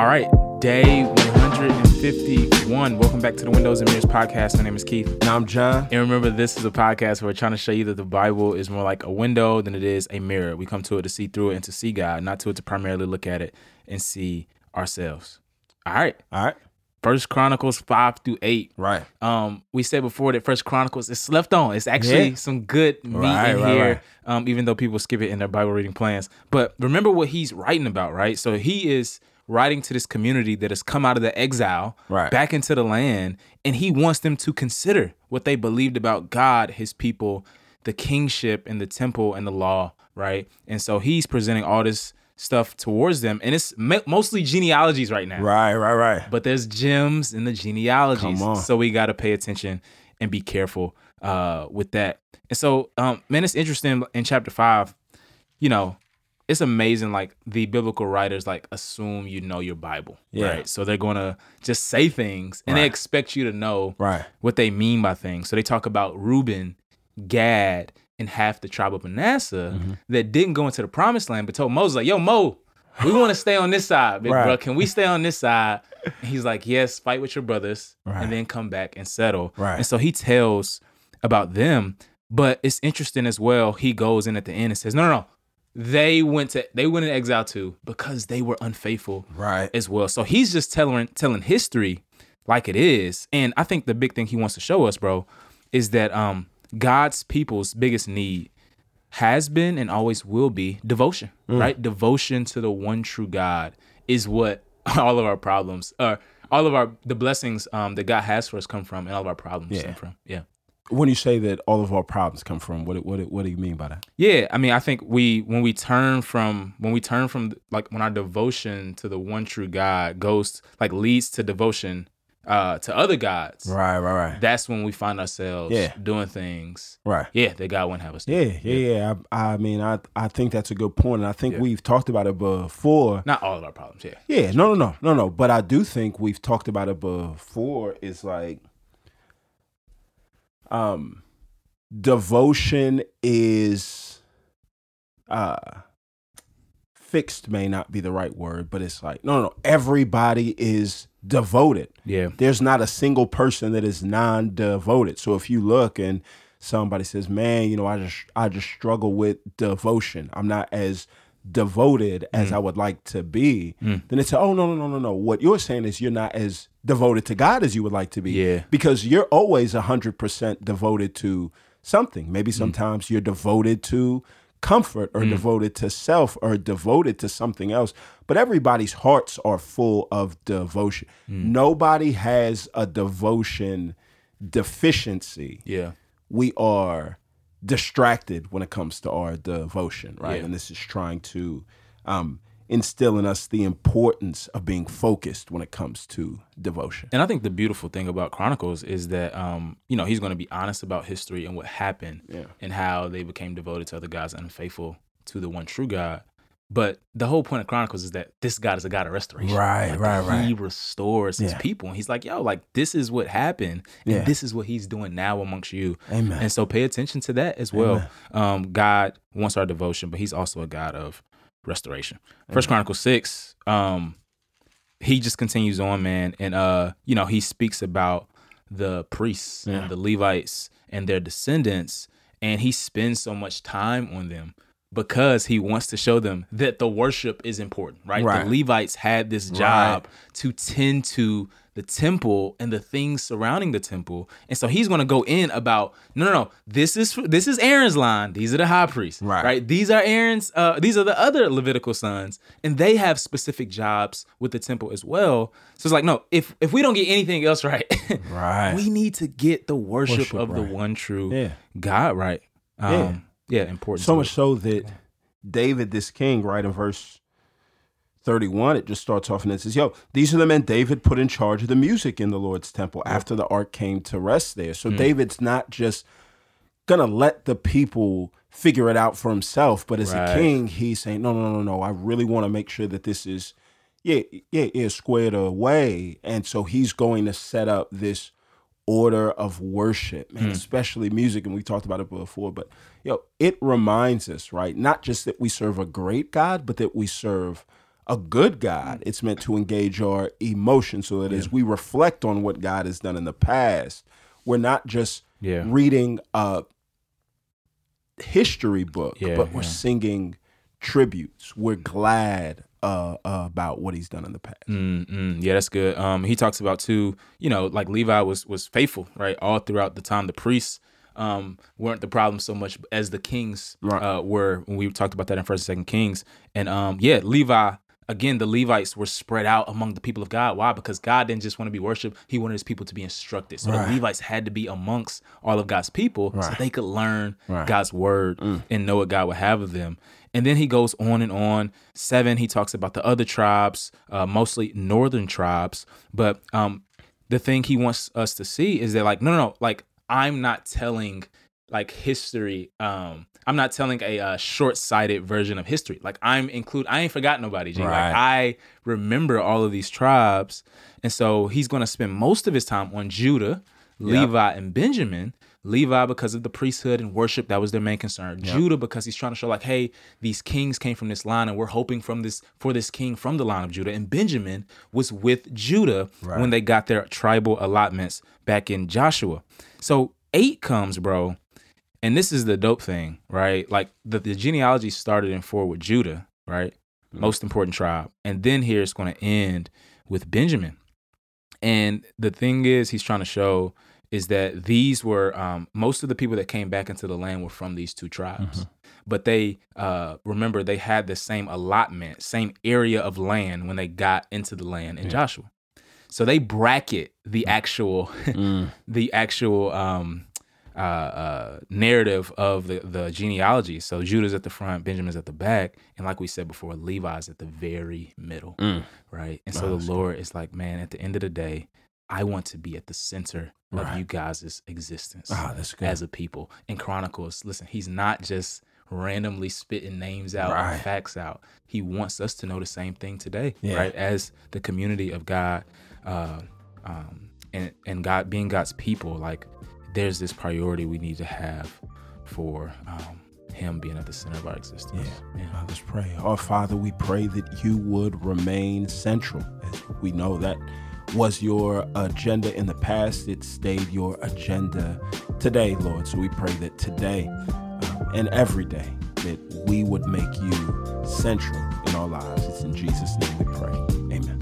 All right, day 151. Welcome back to the Windows and Mirrors podcast. My name is Keith. Now I'm John. And remember, this is a podcast where we're trying to show you that the Bible is more like a window than it is a mirror. We come to it to see through it and to see God, not to it to primarily look at it and see ourselves. All right. All right. First Chronicles five through eight. Right. Um, we said before that First Chronicles is left on. It's actually Yeah. some good meat Right, in right, here. right. Um, even though people skip it in their Bible reading plans. But remember what he's writing about, right? So he is writing to this community that has come out of the exile Right. back into the land, and he wants them to consider what they believed about God, his people, the kingship and the temple and the law, right? And so he's presenting all this stuff towards them, and it's mostly genealogies right now Right. Right. Right. but there's gems in the genealogies. So we got to pay attention and be careful uh, with that. And so, um, man, it's interesting in chapter five, you know, it's amazing. Like the biblical writers, like assume you know your Bible, Yeah. right? So they're gonna just say things, and they expect you to know Right. what they mean by things. So they talk about Reuben, Gad, and half the tribe of Manasseh Mm-hmm. that didn't go into the promised land, but told Moses, like, yo, Mo, we want to stay on this side, big Right. bro. Can we stay on this side? And he's like, yes, fight with your brothers Right. and then come back and settle. Right. And so he tells about them, but it's interesting as well. He goes in at the end and says, no, no, no. They went to they went in exile too because they were unfaithful Right. as well. So he's just telling telling history like it is. And I think the big thing he wants to show us, bro, is that um God's people's biggest need has been and always will be devotion, right? Devotion to the one true God is what all of our problems uh all of our the blessings um that God has for us come from and all of our problems Yeah. stem from. Yeah. When you say that all of our problems come from, what what what do you mean by that? Yeah, I mean, I think we when we turn from when we turn from like when our devotion to the one true God goes like leads to devotion uh to other gods. Right. Right. Right. That's when we find ourselves Yeah. doing things. Right. Yeah, that God wouldn't have us do. Yeah, yeah, yeah. I, I mean, I I think that's a good point, and I think Yeah. we've talked about it before. Not all of our problems, yeah. Yeah, no, no, no, no, no. But I do think we've talked about it before. It's like, um, devotion is, uh, fixed may not be the right word, but it's like, no, no, no. Everybody is devoted. Yeah. There's not a single person that is non-devoted. So if you look and somebody says, "Man, you know, I just I just struggle with devotion. I'm not as devoted as mm. I would like to be." Mm. Then it's oh no no no no no. What you're saying is you're not as devoted to God as you would like to be. Yeah. Because you're always hundred percent devoted to something. Maybe mm. sometimes you're devoted to comfort or devoted to self or devoted to something else. But everybody's hearts are full of devotion. Nobody has a devotion deficiency. Yeah. We are distracted when it comes to our devotion, right? Yeah. And this is trying to um, instill in us the importance of being focused when it comes to devotion. And I think the beautiful thing about Chronicles is that um, you know, he's gonna be honest about history and what happened Yeah. and how they became devoted to other gods and faithful to the one true God. But the whole point of Chronicles is that this God is a God of restoration. Right, Like, right, He restores his Yeah. people. And he's like, yo, like this is what happened. And Yeah. this is what he's doing now amongst you. Amen. And so pay attention to that as well. Um, God wants our devotion, but he's also a God of restoration. First Chronicles six, um, he just continues on, man, and uh, you know, he speaks about the priests Yeah. and the Levites and their descendants, and he spends so much time on them because he wants to show them that the worship is important, right? Right. The Levites had this job to tend to the temple and the things surrounding the temple. And so he's going to go in about no no no this is this is Aaron's line. These are the high priests, Right. right? These are Aaron's uh these are the other Levitical sons and they have specific jobs with the temple as well. So it's like no, if if we don't get anything else right, Right. we need to get the worship, Worship of the one true Yeah. God right. Um yeah, important. so much it. so that David, this king, right in verse 31, it just starts off and it says, Yo, these are the men David put in charge of the music in the Lord's temple after the ark came to rest there. So hmm. David's not just gonna let the people figure it out for himself, but as Right. a king, he's saying, No, no, no, no, I really want to make sure that this is yeah, yeah, yeah, squared away. And so he's going to set up this order of worship, man, hmm. especially music. And we talked about it before, but yo, it reminds us, right? Not just that we serve a great God, but that we serve a good God. Hmm. It's meant to engage our emotions so that as we reflect on what God has done in the past, we're not just Yeah. reading a history book, Yeah, but we're yeah. singing tributes. We're glad uh, uh, about what he's done in the past. Mm-mm. Yeah, that's good. Um, he talks about too, you know, like Levi was was faithful, right, all throughout the time. The priests um weren't the problem so much as the kings Right. uh, were when we talked about that in First and Second Kings. And um, yeah, Levi. Again, the Levites were spread out among the people of God. Why? Because God didn't just want to be worshipped; He wanted His people to be instructed. So Right. the Levites had to be amongst all of God's people, so they could learn Right. Mm. God's word and know what God would have of them. And then he goes on and on. Seven, he talks about the other tribes, uh, mostly northern tribes. But um, the thing he wants us to see is that, like, no, no, no, like, I'm not telling like history. Um, I'm not telling a uh, short-sighted version of history. Like, I'm include. I ain't forgot nobody. G. Right. Like, I remember all of these tribes, and so he's going to spend most of his time on Judah, Levi, and Benjamin. Levi because of the priesthood and worship that was their main concern. Judah because he's trying to show like, hey, these kings came from this line, and we're hoping from this for this king from the line of Judah. And Benjamin was with Judah when they got their tribal allotments back in Joshua. So eight comes, bro, and this is the dope thing, right? Like the, the genealogy started in four with Judah, right? Most important tribe. And then here it's going to end with Benjamin. And the thing is, he's trying to show is that these were um, most of the people that came back into the land were from these two tribes. But they uh, remember they had the same allotment, same area of land when they got into the land in Joshua. So they bracket the actual, the actual um, uh, uh, narrative of the, the genealogy. So Judah's at the front, Benjamin's at the back, and like we said before, Levi's at the very middle, right? And so the Lord is like, man, at the end of the day, I want to be at the center of Right. you guys' existence Ah, that's good. as a people. In Chronicles, listen, he's not just randomly spitting names out Right. and facts out. He wants us to know the same thing today, Yeah. right? As the community of God, uh, um, and and God being God's people, like there's this priority we need to have for um, Him being at the center of our existence. Yeah. Uh, let's pray. Our Father, we pray that you would remain central. As we know that was your agenda in the past. It stayed your agenda today, Lord. So we pray that today um, and every day that we would make you central in our lives. It's in Jesus' name we pray. Amen.